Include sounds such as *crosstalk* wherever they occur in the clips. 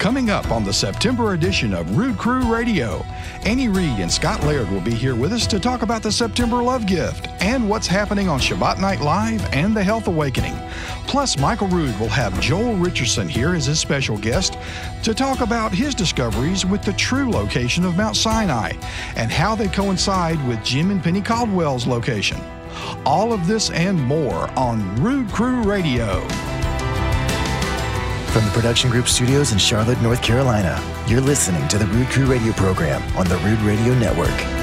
Coming up on the September edition of Rood Crew Radio, Annie Reed and Scott Laird will be here with us to talk about the September Love Gift and what's happening on Shabbat Night Live and the Health Awakening. Plus, Michael Rood will have Joel Richardson here as his special guest to talk about his discoveries with the true location of Mount Sinai and how they coincide with Jim and Penny Caldwell's location. All of this and more on Rood Crew Radio. From the Production Group studios in Charlotte, North Carolina, you're listening to the Rood Crew Radio program on the Rood Radio Network.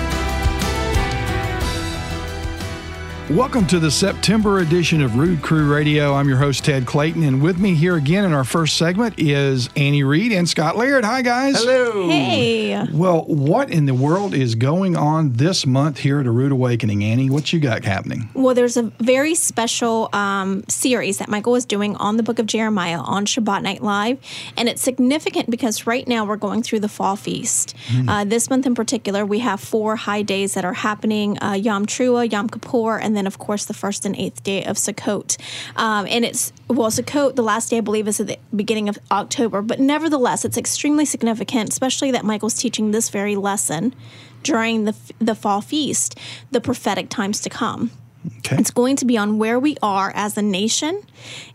Welcome to the September edition of Rood Crew Radio. I'm your host, Ted Clayton, and with me here again in our first segment is Annie Reed and Scott Laird. Hi, guys. Hello. Hey. Well, what in the world is going on this month here at A Rood Awakening, Annie? What you got happening? Well, there's a very special um, series that Michael is doing on the book of Jeremiah on Shabbat Night Live. And it's significant because right now we're going through the fall feast. Uh, this month in particular, we have four high days that are happening uh, Yom Trua, Yom Kippur, and then, of course, the first and eighth day of Sukkot. Um, and it's, well, Sukkot, the last day, I believe, is at the beginning of October. But nevertheless, it's extremely significant, especially that Michael's teaching this very lesson during the, the fall feast, the prophetic times to come. Okay. It's going to be on where we are as a nation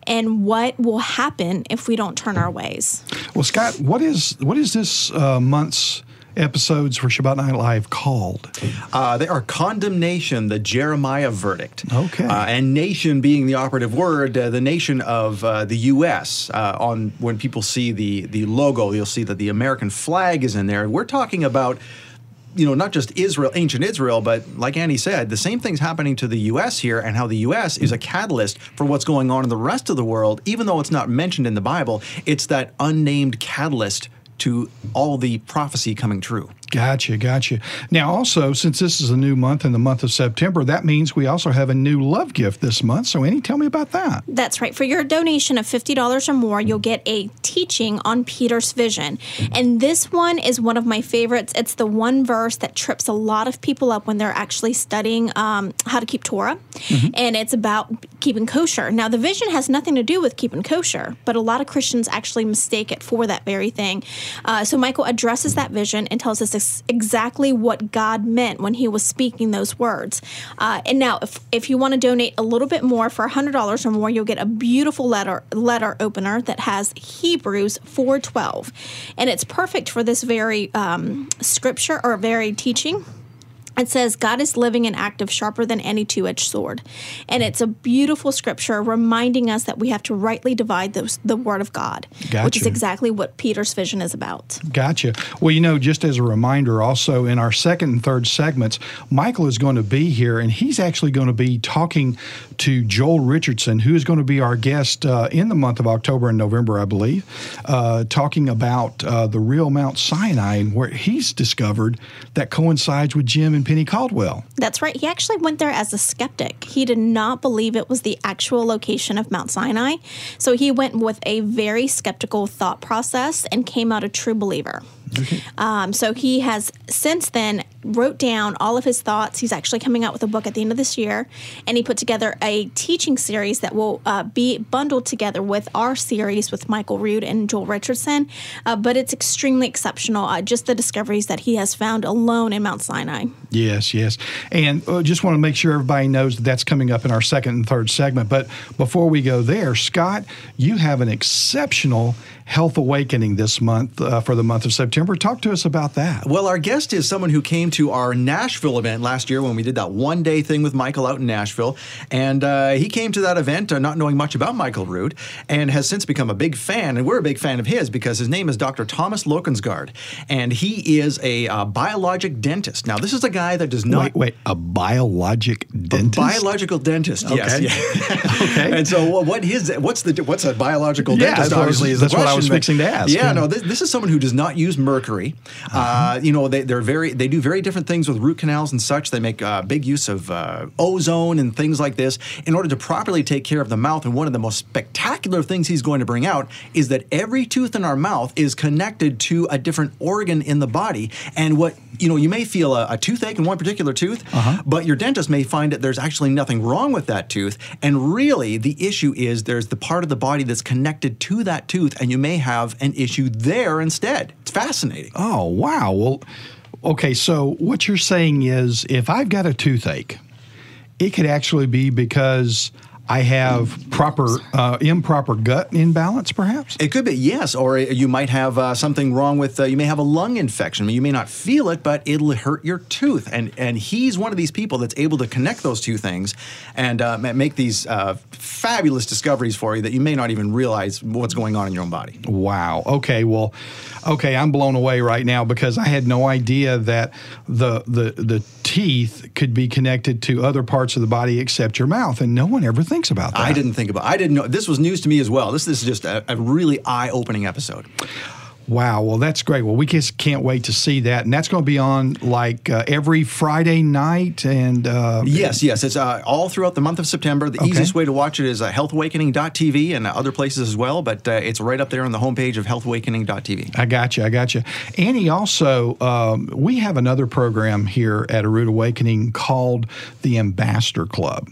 and what will happen if we don't turn our ways. Well, Scott, what is what is this uh, month's episodes for Shabbat Night Live called? Uh, they are condemnation, the Jeremiah verdict. Okay. Uh, and nation being the operative word, uh, the nation of uh, the U.S. Uh, on when people see the the logo, you'll see that the American flag is in there. We're talking about. You know, not just Israel, ancient Israel, but like Annie said, the same thing's happening to the U.S. here, and how the U.S. is a catalyst for what's going on in the rest of the world. Even though it's not mentioned in the Bible, it's that unnamed catalyst to all the prophecy coming true. Gotcha, gotcha. Now, also, since this is a new month in the month of September, that means we also have a new love gift this month. So, Annie, tell me about that. That's right. For your donation of $50 or more, you'll get a teaching on Peter's vision. And this one is one of my favorites. It's the one verse that trips a lot of people up when they're actually studying um, how to keep Torah. And it's about keeping kosher. Now, the vision has nothing to do with keeping kosher, but a lot of Christians actually mistake it for that very thing. Uh, so, Michael addresses that vision and tells us ex- exactly what God meant when he was speaking those words. Uh, and now, if, if you want to donate a little bit more for $100 or more, you'll get a beautiful letter letter opener that has Hebrews 4.12. And it's perfect for this very um, scripture or very teaching. It says, God is living and active, sharper than any two edged sword. And it's a beautiful scripture reminding us that we have to rightly divide those, the word of God, which is exactly what Peter's vision is about. Gotcha. Well, you know, just as a reminder, also in our second and third segments, Michael is going to be here, and he's actually going to be talking to Joel Richardson, who is going to be our guest uh, in the month of October and November, I believe, uh, talking about uh, the real Mount Sinai and where he's discovered that coincides with Jim and Penny Caldwell. That's right. He actually went there as a skeptic. He did not believe it was the actual location of Mount Sinai. So he went with a very skeptical thought process and came out a true believer. Um, so he has since then wrote down all of his thoughts. He's actually coming out with a book at the end of this year, and he put together a teaching series that will uh, be bundled together with our series with Michael Rood and Joel Richardson. Uh, but it's extremely exceptional. Uh, just the discoveries that he has found alone in Mount Sinai. Yes, yes. And uh, just want to make sure everybody knows that that's coming up in our second and third segment. But before we go there, Scott, you have an exceptional health awakening this month uh, for the month of September. Talk to us about that. Well, our guest is someone who came to our Nashville event last year when we did that one day thing with Michael out in Nashville. And uh, he came to that event uh, not knowing much about Michael Rood and has since become a big fan. And we're a big fan of his because his name is Dr. Thomas Lokensgaard. And he is a uh, biologic dentist. Now, this is a guy that does not. Wait, wait, a biologic dentist? Biological dentist, yes. Okay. Yeah. *laughs* Okay. And so, what- what is what's the what's a biological Yeah, dentist? that's what I was- obviously, is that's the what I was fixing to ask, Yeah, yeah. no, this, this is someone who does not use mercury. uh you know, they, they're very they do very different things with root canals and such. They make uh, big use of uh, ozone and things like this in order to properly take care of the mouth. And one of the most spectacular things he's going to bring out is that every tooth in our mouth is connected to a different organ in the body. And what you know, you may feel a, a toothache in one particular tooth, Uh-huh. but your dentist may find that there's actually nothing wrong with that tooth. And really, the issue is there's the part of the body that's connected to that tooth, and you may have an issue there instead. It's fascinating. Oh, wow. Well, okay, so what you're saying is if I've got a toothache, it could actually be because I have proper, uh, improper gut imbalance, perhaps? It could be, yes, or you might have uh, something wrong with, uh, you may have a lung infection. You may not feel it, but it'll hurt your tooth. And and he's one of these people that's able to connect those two things and uh, make these uh, fabulous discoveries for you that you may not even realize what's going on in your own body. Wow. Okay. Well, okay. I'm blown away right now because I had no idea that the the the teeth could be connected to other parts of the body except your mouth, and no one ever thinks about that. I didn't think about. I didn't know. This was news to me as well. This, this is just a, a really eye-opening episode. Wow. Well, that's great. Well, we just can't wait to see that, and that's going to be on like uh, every Friday night. And uh, Yes, yes. It's uh, all throughout the month of September. The Okay. easiest way to watch it is uh, healthawakening.tv and other places as well, but uh, it's right up there on the homepage of healthawakening.tv. I got you. I got you. Annie, also, um, we have another program here at A Rood Awakening called the Ambassador Club.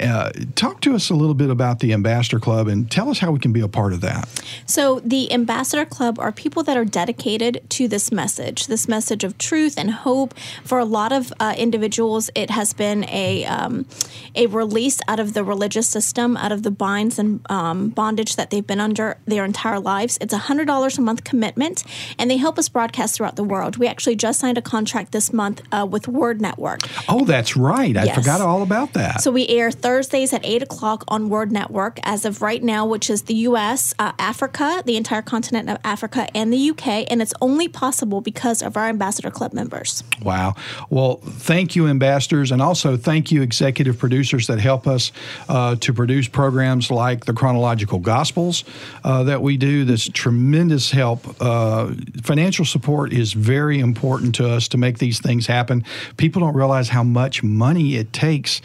Uh, talk to us a little bit about the Ambassador Club and tell us how we can be a part of that. So, the Ambassador Club are people that are dedicated to this message, this message of truth and hope. For a lot of uh, individuals, it has been a um, a release out of the religious system, out of the binds and um, bondage that they've been under their entire lives. It's a hundred dollars a month commitment, and they help us broadcast throughout the world. We actually just signed a contract this month uh, with Word Network. Oh, that's right. I Yes. forgot all about that. So we air Thursdays at 8 o'clock on Word Network as of right now, which is the US, uh, Africa, the entire continent of Africa, and the UK. And it's only possible because of our Ambassador Club members. Wow. Well, thank you, ambassadors, and also thank you, executive producers that help us uh, to produce programs like the Chronological Gospels uh, that we do. This tremendous help. Uh, financial support is very important to us to make these things happen. People don't realize how much money it takes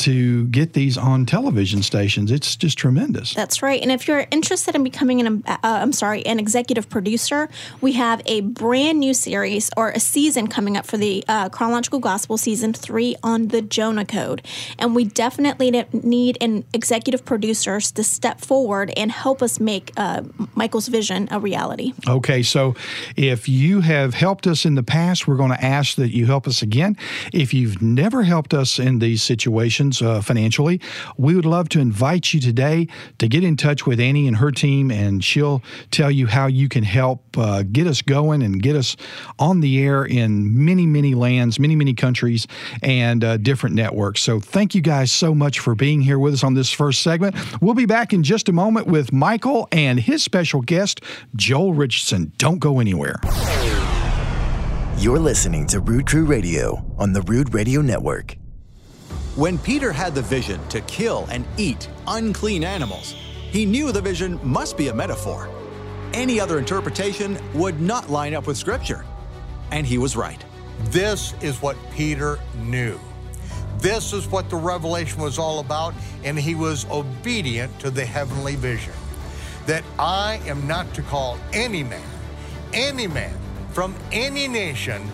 to get these on television stations. It's just tremendous. That's right. And if you're interested in becoming an, uh, I'm sorry, an executive producer, we have a brand new series or a season coming up for the uh, Chronological Gospel season three on the Jonah Code. And we definitely need an executive producers to step forward and help us make uh, Michael's vision a reality. Okay, so if you have helped us in the past, we're going to ask that you help us again. If you've never helped us in these situations uh, financially, we would love to invite you today to get in touch with Annie and her team, and she'll tell you how you can help uh, get us going and get us on the air in many, many lands, many, many countries, and uh, different networks. So thank you guys so much for being here with us on this first segment. We'll be back in just a moment with Michael and his special guest, Joel Richardson. Don't go anywhere. You're listening to Rood Crew Radio on the Rood Radio Network. When Peter had the vision to kill and eat unclean animals, he knew the vision must be a metaphor. Any other interpretation would not line up with Scripture. And he was right. This is what Peter knew. This is what the revelation was all about, and he was obedient to the heavenly vision. That I am not to call any man, any man from any nation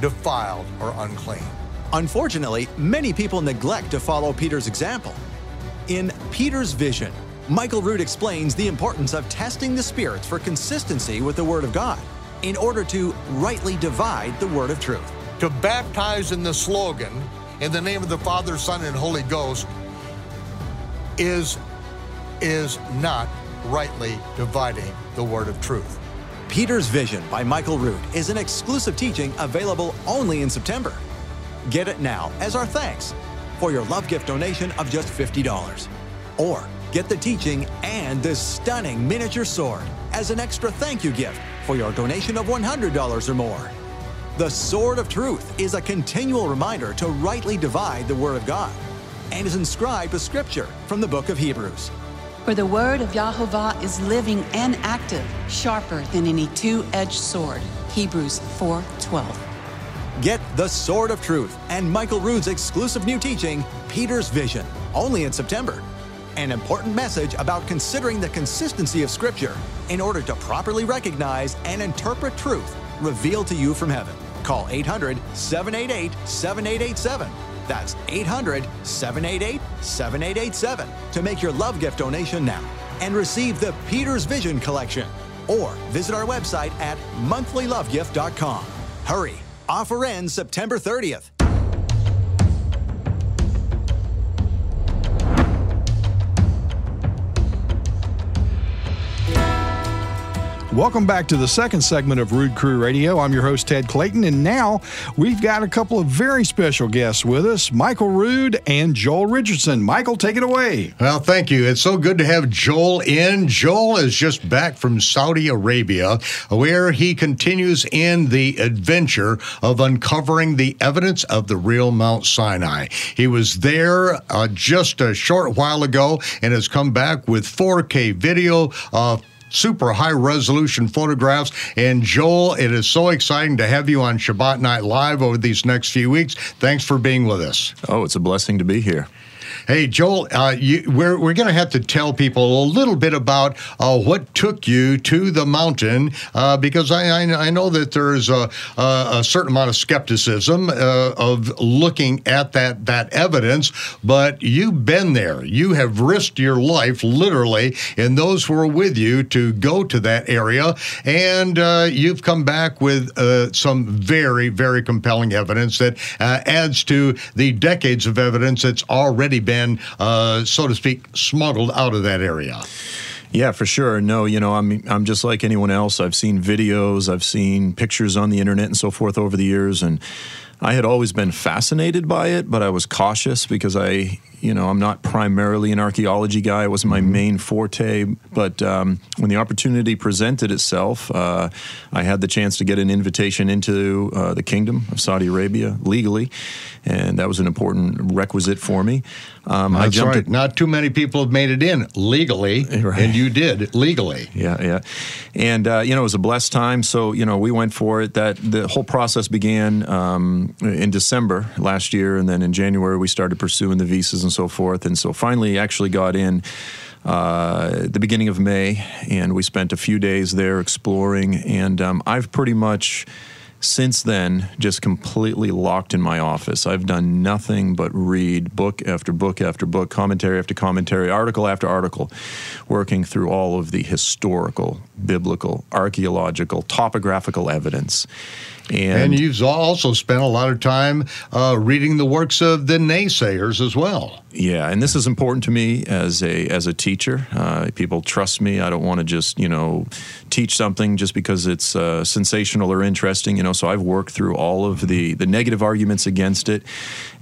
defiled or unclean. Unfortunately, many people neglect to follow Peter's example. In Peter's vision, Michael Rood explains the importance of testing the spirits for consistency with the Word of God in order to rightly divide the Word of truth. To baptize in the slogan, in the name of the Father, Son, and Holy Ghost, is, is not rightly dividing the word of truth. Peter's Vision by Michael Rood is an exclusive teaching available only in September. Get it now as our thanks for your love gift donation of just $50. Or get the teaching and this stunning miniature sword as an extra thank you gift for your donation of $100 or more. The Sword of Truth is a continual reminder to rightly divide the Word of God and is inscribed with Scripture from the book of Hebrews. For the word of Yahovah is living and active, sharper than any two-edged sword. Hebrews 4:12. Get The Sword of Truth and Michael Rood's exclusive new teaching, Peter's Vision, only in September. An important message about considering the consistency of Scripture in order to properly recognize and interpret truth revealed to you from heaven. Call 800 788 7887. That's 800 788 7887 to make your love gift donation now and receive the Peter's Vision Collection. Or visit our website at monthlylovegift.com. Hurry! Offer ends September 30th. Welcome back to the second segment of Rood Crew Radio. I'm your host, Ted Clayton, and now we've got a couple of very special guests with us Michael Rood and Joel Richardson. Michael, take it away. Well, thank you. It's so good to have Joel in. Joel is just back from Saudi Arabia, where he continues in the adventure of uncovering the evidence of the real Mount Sinai. He was there uh, just a short while ago and has come back with 4K video. Uh, super high resolution photographs. And Joel, it is so exciting to have you on Shabbat Night Live over these next few weeks. Thanks for being with us. Oh, it's a blessing to be here. Hey, Joel, uh, you, we're, we're going to have to tell people a little bit about uh, what took you to the mountain uh, because I, I, I, know that there's a, a, certain amount of skepticism uh, of looking at that, that evidence, but you've been there. You have risked your life, literally, and those who are with you to go to that area, and uh, you've come back with uh, some very, very compelling evidence that adds to the decades of evidence that's already been been, uh, so to speak, smuggled out of that area. Yeah, for sure. No, you know, I'm I'm just like anyone else. I've seen videos, I've seen pictures on the internet and so forth over the years and I had always been fascinated by it, but I was cautious because I, you know, I'm not primarily an archaeology guy. It wasn't my mm-hmm. main forte. But um, when the opportunity presented itself, uh, I had the chance to get an invitation into uh, the Kingdom of Saudi Arabia legally, and that was an important requisite for me. Um, That's I jumped right. Not too many people have made it in legally, *laughs* right. and you did legally. Yeah, yeah, and uh, you know it was a blessed time. So you know we went for it. That the whole process began um, in December last year, and then in January we started pursuing the visas and so forth, and so finally actually got in. Uh, the beginning of May, and we spent a few days there exploring. And um, I've pretty much since then just completely locked in my office. I've done nothing but read book after book after book, commentary after commentary, article after article, working through all of the historical, biblical, archaeological, topographical evidence. And, and, you've also spent a lot of time uh, reading the works of the naysayers as well. Yeah, and this is important to me as a as a teacher. Uh, people trust me. I don't want to just you know teach something just because it's uh, sensational or interesting. You know, so I've worked through all of the the negative arguments against it,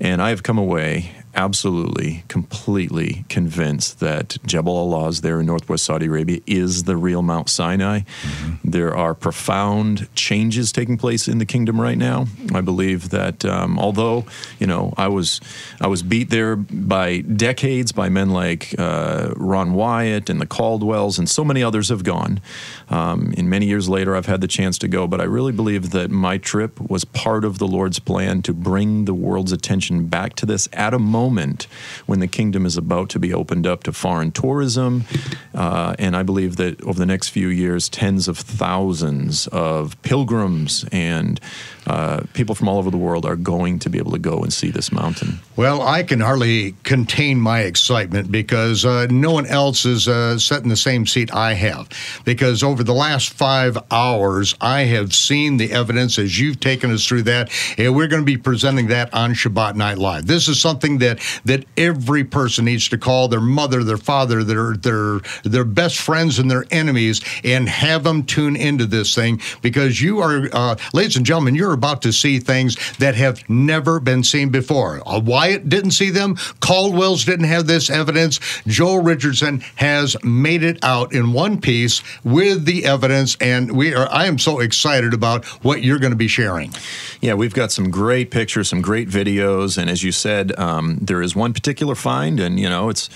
and I've come away absolutely, completely convinced that Jebel al-Lawz there in northwest Saudi Arabia is the real Mount Sinai. Mm-hmm. There are profound changes taking place in the kingdom right now. I believe that um, although you know I was I was beat there by decades by men like uh, Ron Wyatt and the Caldwells and so many others have gone. Um, and many years later, I've had the chance to go, but I really believe that my trip was part of the Lord's plan to bring the world's attention back to this at a moment moment when the kingdom is about to be opened up to foreign tourism. Uh, and I believe that over the next few years, tens of thousands of pilgrims and uh, people from all over the world are going to be able to go and see this mountain. Well, I can hardly contain my excitement because uh, no one else is uh, set in the same seat I have. Because over the last five hours, I have seen the evidence as you've taken us through that, and we're going to be presenting that on Shabbat Night Live. This is something that that every person needs to call their mother, their father, their their their best friends, and their enemies, and have them tune into this thing because you are, uh, ladies and gentlemen, you're about to see things that have never been seen before. Uh, Wyatt didn't see them. Caldwell's didn't have this evidence. Joel Richardson has made it out in one piece with the evidence, and we are. I am so excited about what you're going to be sharing. Yeah, we've got some great pictures, some great videos, and as you said, um, there is one particular find, and you know, it's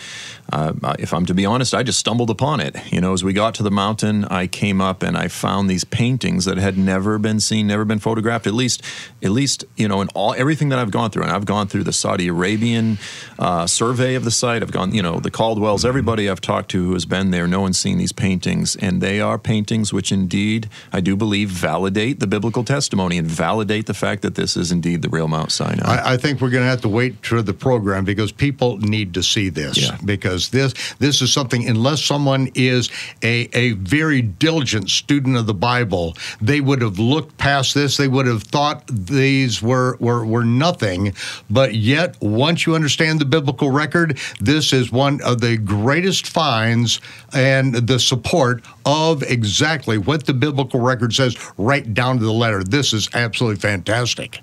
uh, if I'm to be honest, I just stumbled upon it. You know, as we got to the mountain, I came up and I found these paintings that had never been seen, never been photographed At least, at least you know, in all everything that I've gone through, and I've gone through the Saudi Arabian uh, survey of the site. I've gone, you know, the Caldwells. Everybody I've talked to who has been there, no one's seen these paintings, and they are paintings which indeed I do believe validate the biblical testimony and validate the fact that this is indeed the real Mount Sinai. I, I think we're going to have to wait for the program because people need to see this. Yeah. Because this this is something unless someone is a a very diligent student of the Bible, they would have looked past this. They would have thought these were were were nothing. But yet, once you understand the biblical record, this is one of the greatest finds and the support of exactly what the biblical record says, right down to the letter. This is absolutely fantastic.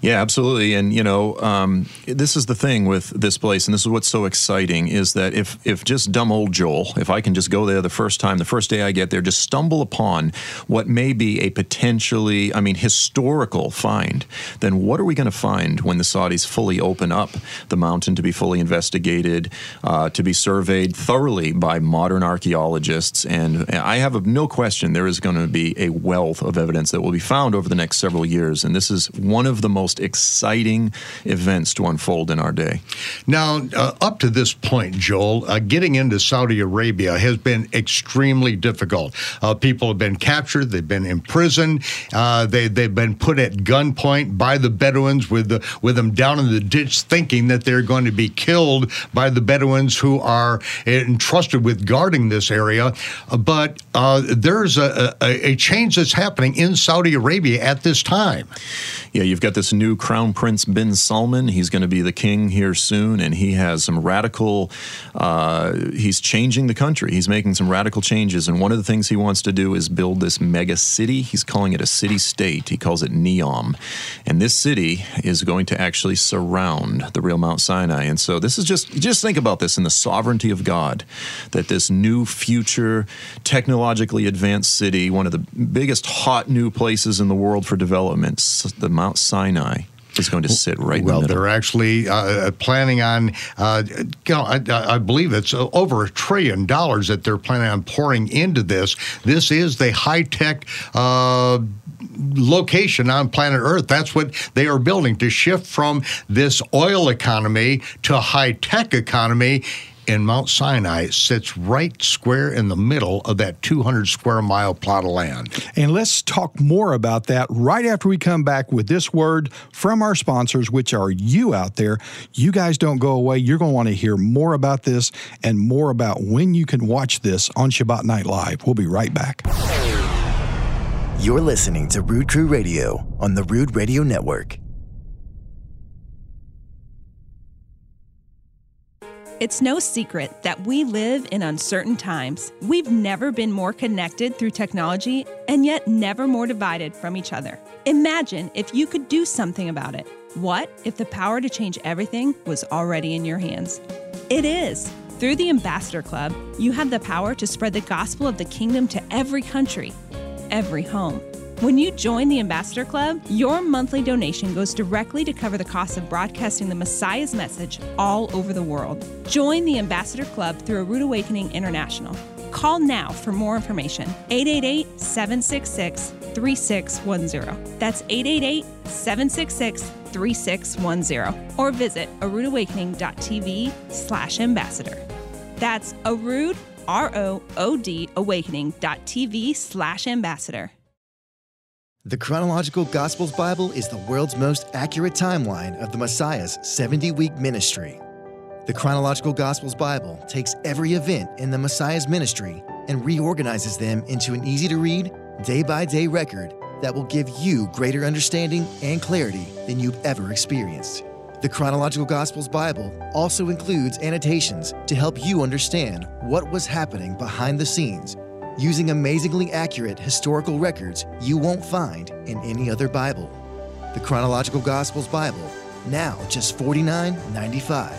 Yeah, absolutely. And you know, um, this is the thing with this place, and this is what's so exciting is that if if just dumb old Joel, if I can just go there the first time, the first day I get there, just stumble upon what may be a potentially, I mean, historical find, then what are we going to find when the Saudis fully open up the mountain to be fully investigated, uh, to be surveyed thoroughly by modern archaeologists? And I have no question there is going to be a wealth of evidence that will be found over the next several years, and this is one of the most exciting events to unfold in our day. Now, uh, up to this point, Joel, uh, getting into Saudi Arabia has been extremely difficult. Uh, people have been captured, they've been imprisoned, uh, they, they've been put at gunpoint by the Bedouins with, the, with them down in the ditch, thinking that they're going to be killed by the Bedouins who are entrusted with guarding this area. Uh, but uh, there's a, a, a change that's happening in Saudi Arabia at this time. Yeah, you've got this new Crown Prince bin Salman. He's going to be the king here soon, and he has some radical. Uh, he's changing the country. He's making some radical changes, and one of the things he wants to do is build this mega city. He's calling it a city state. He calls it Neom, and this city is going to actually surround the real Mount Sinai. And so this is just just think about this in the sovereignty of God, that this new future, technologically advanced city, one of the biggest hot new places in the world for development, the Mount Sinai is going to sit right well, in the they're actually uh, planning on, uh, you know, I, I believe it's over a trillion dollars that they're planning on pouring into this. This is the high tech. Uh, location on planet Earth. That's what they are building to shift from this oil economy to a high tech economy. And Mount Sinai sits right square in the middle of that 200 square mile plot of land. And let's talk more about that right after we come back with this word from our sponsors, which are you out there. You guys don't go away. You're going to want to hear more about this and more about when you can watch this on Shabbat Night Live. We'll be right back. You're listening to Rood Crew Radio on the Rood Radio Network. It's no secret that we live in uncertain times. We've never been more connected through technology and yet never more divided from each other. Imagine if you could do something about it. What if the power to change everything was already in your hands? It is. Through the Ambassador Club, you have the power to spread the gospel of the kingdom to every country, every home. When you join the Ambassador Club, your monthly donation goes directly to cover the cost of broadcasting the Messiah's message all over the world. Join the Ambassador Club through A Rood Awakening International. Call now for more information 888 766 3610. That's 888 766 3610. Or visit aroodawakening.tv slash ambassador. That's Arood, R O O D, awakening.tv slash ambassador. The Chronological Gospels Bible is the world's most accurate timeline of the Messiah's 70 week ministry. The Chronological Gospels Bible takes every event in the Messiah's ministry and reorganizes them into an easy to read, day by day record that will give you greater understanding and clarity than you've ever experienced. The Chronological Gospels Bible also includes annotations to help you understand what was happening behind the scenes using amazingly accurate historical records you won't find in any other Bible. The Chronological Gospels Bible, now just $49.95.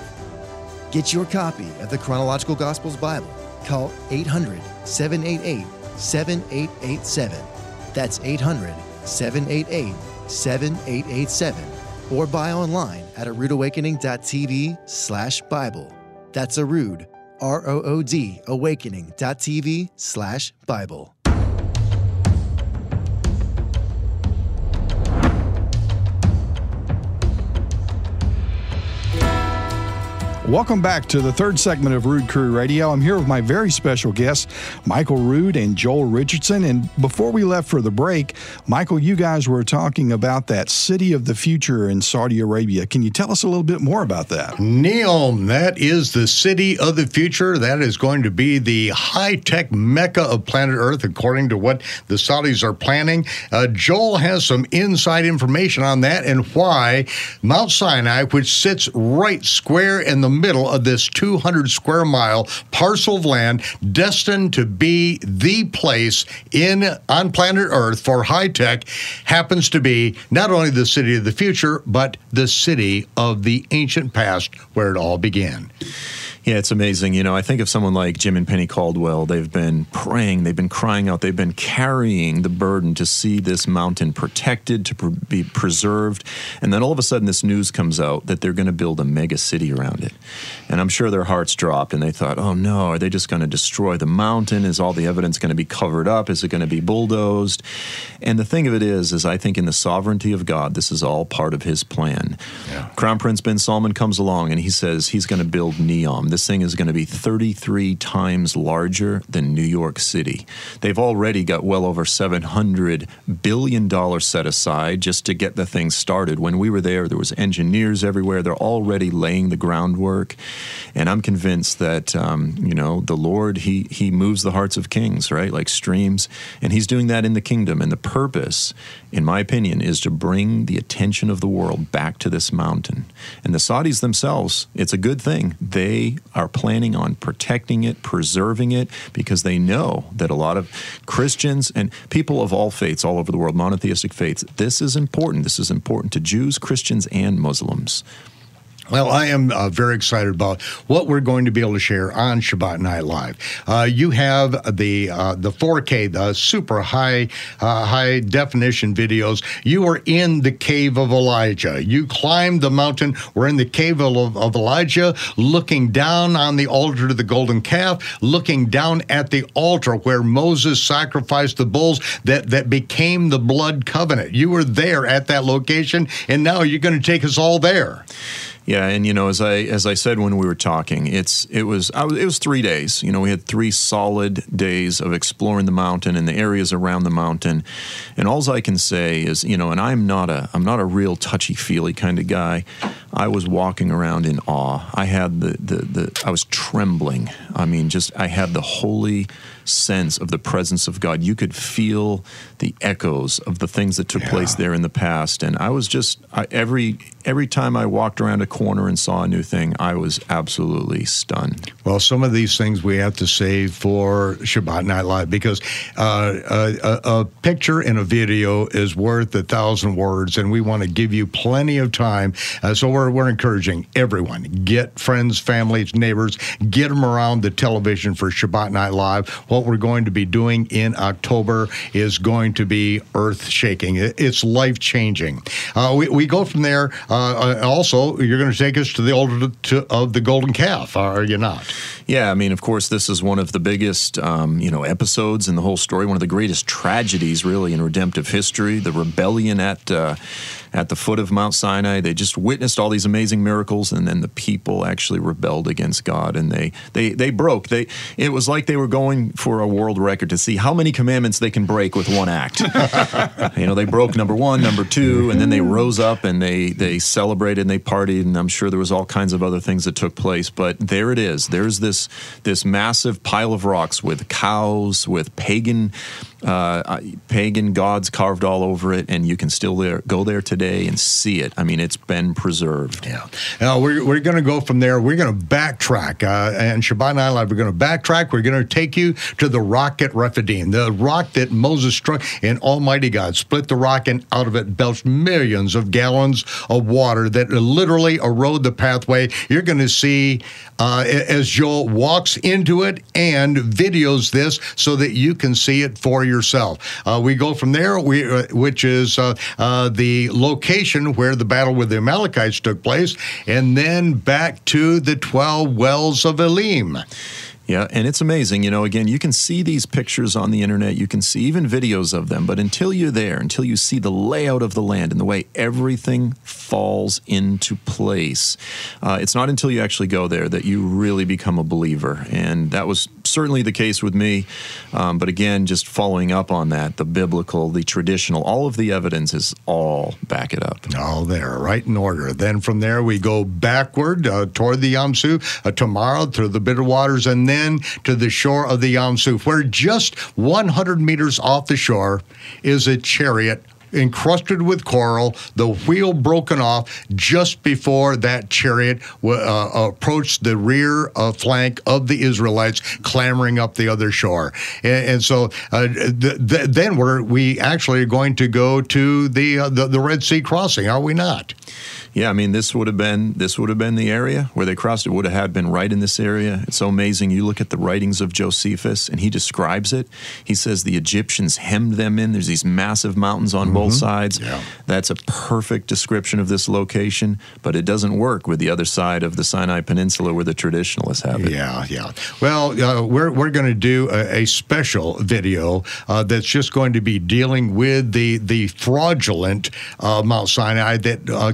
Get your copy of the Chronological Gospels Bible. Call 800 788 7887. That's 800 788 7887. Or buy online at aroodawakening.tv slash Bible. That's a Rood R-O-O-D awakening.tv slash Bible. Welcome back to the third segment of Rood Crew Radio. I'm here with my very special guests, Michael Rood and Joel Richardson. And before we left for the break, Michael, you guys were talking about that city of the future in Saudi Arabia. Can you tell us a little bit more about that? Neom, that is the city of the future. That is going to be the high tech mecca of planet Earth, according to what the Saudis are planning. Uh, Joel has some inside information on that and why Mount Sinai, which sits right square in the middle of this 200 square mile parcel of land destined to be the place in on planet Earth for high tech happens to be not only the city of the future but the city of the ancient past where it all began. Yeah, it's amazing. You know, I think of someone like Jim and Penny Caldwell. They've been praying, they've been crying out, they've been carrying the burden to see this mountain protected, to pr- be preserved. And then all of a sudden, this news comes out that they're going to build a mega city around it. And I'm sure their hearts dropped and they thought, oh no, are they just going to destroy the mountain? Is all the evidence going to be covered up? Is it going to be bulldozed? And the thing of it is, is I think in the sovereignty of God, this is all part of his plan. Yeah. Crown Prince bin Salman comes along and he says he's going to build Neom this thing is going to be 33 times larger than New York City. They've already got well over $700 billion set aside just to get the thing started. When we were there, there was engineers everywhere. They're already laying the groundwork. And I'm convinced that, um, you know, the Lord, he, he moves the hearts of kings, right? Like streams. And he's doing that in the kingdom. And the purpose, in my opinion, is to bring the attention of the world back to this mountain. And the Saudis themselves, it's a good thing. They are planning on protecting it, preserving it, because they know that a lot of Christians and people of all faiths all over the world, monotheistic faiths, this is important. This is important to Jews, Christians, and Muslims. Well, I am uh, very excited about what we're going to be able to share on Shabbat Night Live. Uh, you have the uh, the 4K, the super high uh, high definition videos. You are in the cave of Elijah. You climbed the mountain. We're in the cave of, of Elijah, looking down on the altar to the golden calf, looking down at the altar where Moses sacrificed the bulls that that became the blood covenant. You were there at that location, and now you're going to take us all there. Yeah, and you know, as I as I said when we were talking, it's it was, was it was three days. You know, we had three solid days of exploring the mountain and the areas around the mountain, and all I can say is, you know, and I'm not a I'm not a real touchy feely kind of guy. I was walking around in awe. I had the the the I was trembling. I mean, just I had the holy sense of the presence of God. You could feel the echoes of the things that took yeah. place there in the past. And I was just I, every every time I walked around a corner and saw a new thing, I was absolutely stunned. Well, some of these things we have to save for Shabbat Night Live because uh, a, a, picture and a video is worth a thousand words, and we want to give you plenty of time. Uh, so we're we're encouraging everyone get friends, families, neighbors, get them around the television for Shabbat Night Live what we're going to be doing in October is going to be earth shaking. It's life changing. Uh, we, we go from there. Uh, also, you're going to take us to the altar of the golden calf, are you not? Yeah, I mean, of course, this is one of the biggest, um, you know, episodes in the whole story. One of the greatest tragedies, really, in redemptive history. The rebellion at uh, at the foot of Mount Sinai. They just witnessed all these amazing miracles, and then the people actually rebelled against God, and they they they broke. They it was like they were going for a world record to see how many commandments they can break with one act. *laughs* you know, they broke number one, number two, and then they rose up and they they celebrated and they partied, and I'm sure there was all kinds of other things that took place. But there it is. There's this this massive pile of rocks with cows, with pagan uh, pagan gods carved all over it, and you can still there, go there today and see it. I mean, it's been preserved. Yeah. Now, we're, we're going to go from there. We're going to backtrack. Uh, and Shabbat Live, we're going to backtrack. We're going to take you to the rock at Rephidim, the rock that Moses struck, and Almighty God split the rock, and out of it belched millions of gallons of water that literally erode the pathway. You're going to see uh, as Joel walks into it and videos this so that you can see it for yourself. Uh, we go from there, we, uh, which is uh, uh, the location where the battle with the Amalekites took place, and then back to the 12 wells of Elim. Yeah, and it's amazing. You know, again, you can see these pictures on the internet, you can see even videos of them, but until you're there, until you see the layout of the land and the way everything falls into place, uh, it's not until you actually go there that you really become a believer. And that was certainly the case with me. Um, but again, just following up on that, the biblical, the traditional, all of the evidence is all back it up. All there, right in order. Then from there, we go backward uh, toward the Yamsu, uh, tomorrow through the bitter waters, and then to the shore of the Yamsu, where just 100 meters off the shore is a chariot encrusted with coral, the wheel broken off just before that chariot uh, approached the rear uh, flank of the Israelites, clambering up the other shore. And, and so uh, th- th- then we're we actually are going to go to the, uh, the the Red Sea crossing, are we not? Yeah, I mean, this would have been this would have been the area where they crossed. It would have had been right in this area. It's so amazing. You look at the writings of Josephus, and he describes it. He says the Egyptians hemmed them in. There's these massive mountains on mm-hmm. both sides. Yeah. That's a perfect description of this location, but it doesn't work with the other side of the Sinai Peninsula where the traditionalists have it. Yeah, yeah. Well, uh, we're we're going to do a, a, special video uh, that's just going to be dealing with the the fraudulent uh, Mount Sinai that uh,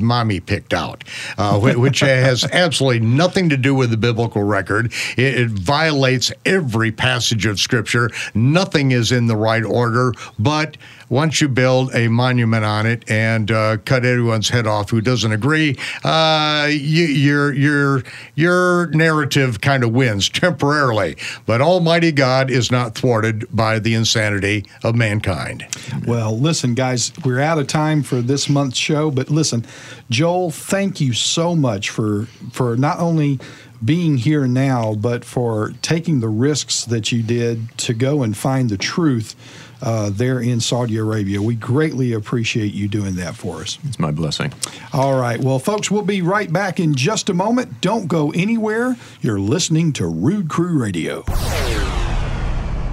Mommy picked out, uh, which has *laughs* absolutely nothing to do with the biblical record. It, it, violates every passage of Scripture. Nothing is in the right order, but once you build a monument on it and uh, cut everyone's head off who doesn't agree, uh, you, your your your narrative kind of wins temporarily. But Almighty God is not thwarted by the insanity of mankind. Well, listen, guys, we're out of time for this month's show. But listen, Joel, thank you so much for for not only being here now, but for taking the risks that you did to go and find the truth uh, there in Saudi Arabia. We greatly appreciate you doing that for us. It's my blessing. All right. Well, folks, we'll be right back in just a moment. Don't go anywhere. You're listening to Rood Crew Radio.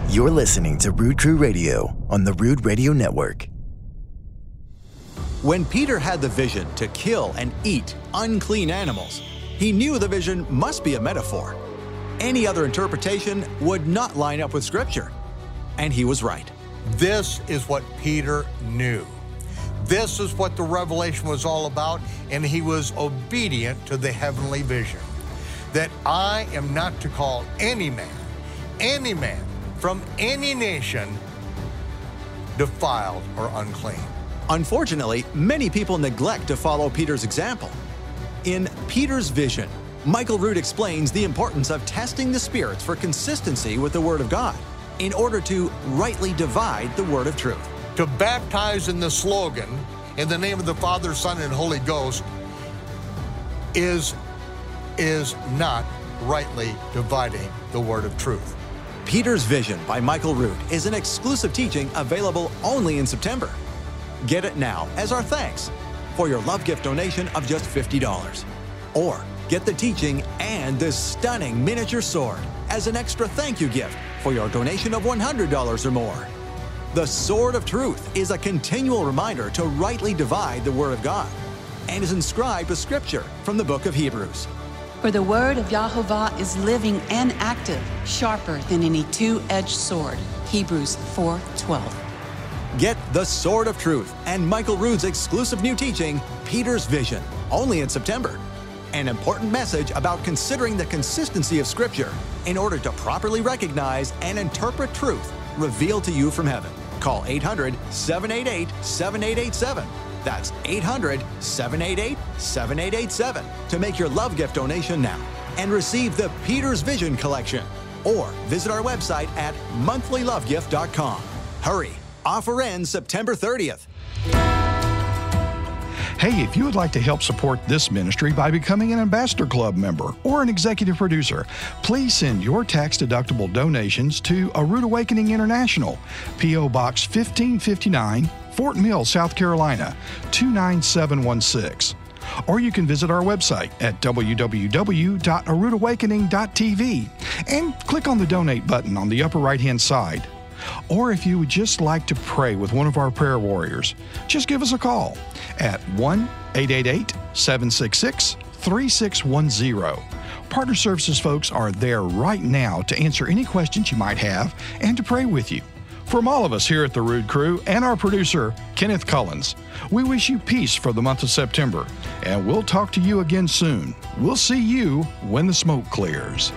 You're listening to Rood Crew Radio on the Rood Radio Network. When Peter had the vision to kill and eat unclean animals, he knew the vision must be a metaphor. Any other interpretation would not line up with Scripture. And he was right. This is what Peter knew. This is what the revelation was all about, and he was obedient to the heavenly vision. That I am not to call any man, any man from any nation defiled or unclean. Unfortunately, many people neglect to follow Peter's example. In Peter's vision, Michael Rood explains the importance of testing the spirits for consistency with the Word of God in order to rightly divide the word of truth. To baptize in the slogan, in the name of the Father, Son, and Holy Ghost, is, is not rightly dividing the word of truth. Peter's Vision by Michael Rood is an exclusive teaching available only in September. Get it now as our thanks for your love gift donation of just $50. Or get the teaching and this stunning miniature sword as an extra thank you gift for your donation of $100 or more. The Sword of Truth is a continual reminder to rightly divide the Word of God and is inscribed with Scripture from the book of Hebrews. For the Word of Yahovah is living and active, sharper than any two-edged sword. Hebrews 4:12. Get the Sword of Truth and Michael Rood's exclusive new teaching, Peter's Vision, only in September an important message about considering the consistency of Scripture in order to properly recognize and interpret truth revealed to you from heaven. Call 800 788 7887. That's 800 788 7887 to make your love gift donation now and receive the Peter's Vision Collection. Or visit our website at monthlylovegift.com. Hurry! Offer ends September 30th. Hey, if you would like to help support this ministry by becoming an Ambassador Club member or an executive producer, please send your tax deductible donations to A Rood Awakening International, P.O. Box 1559, Fort Mill, South Carolina 29716. Or you can visit our website at www.aroodawakening.tv and click on the donate button on the upper right hand side. Or if you would just like to pray with one of our prayer warriors, just give us a call at 1 888 766 3610 Partner Services folks are there right now to answer any questions you might have and to pray with you. From all of us here at the Rood Crew and our producer, Kenneth Collins, we wish you peace for the month of September, and we'll talk to you again soon. We'll see you when the smoke clears.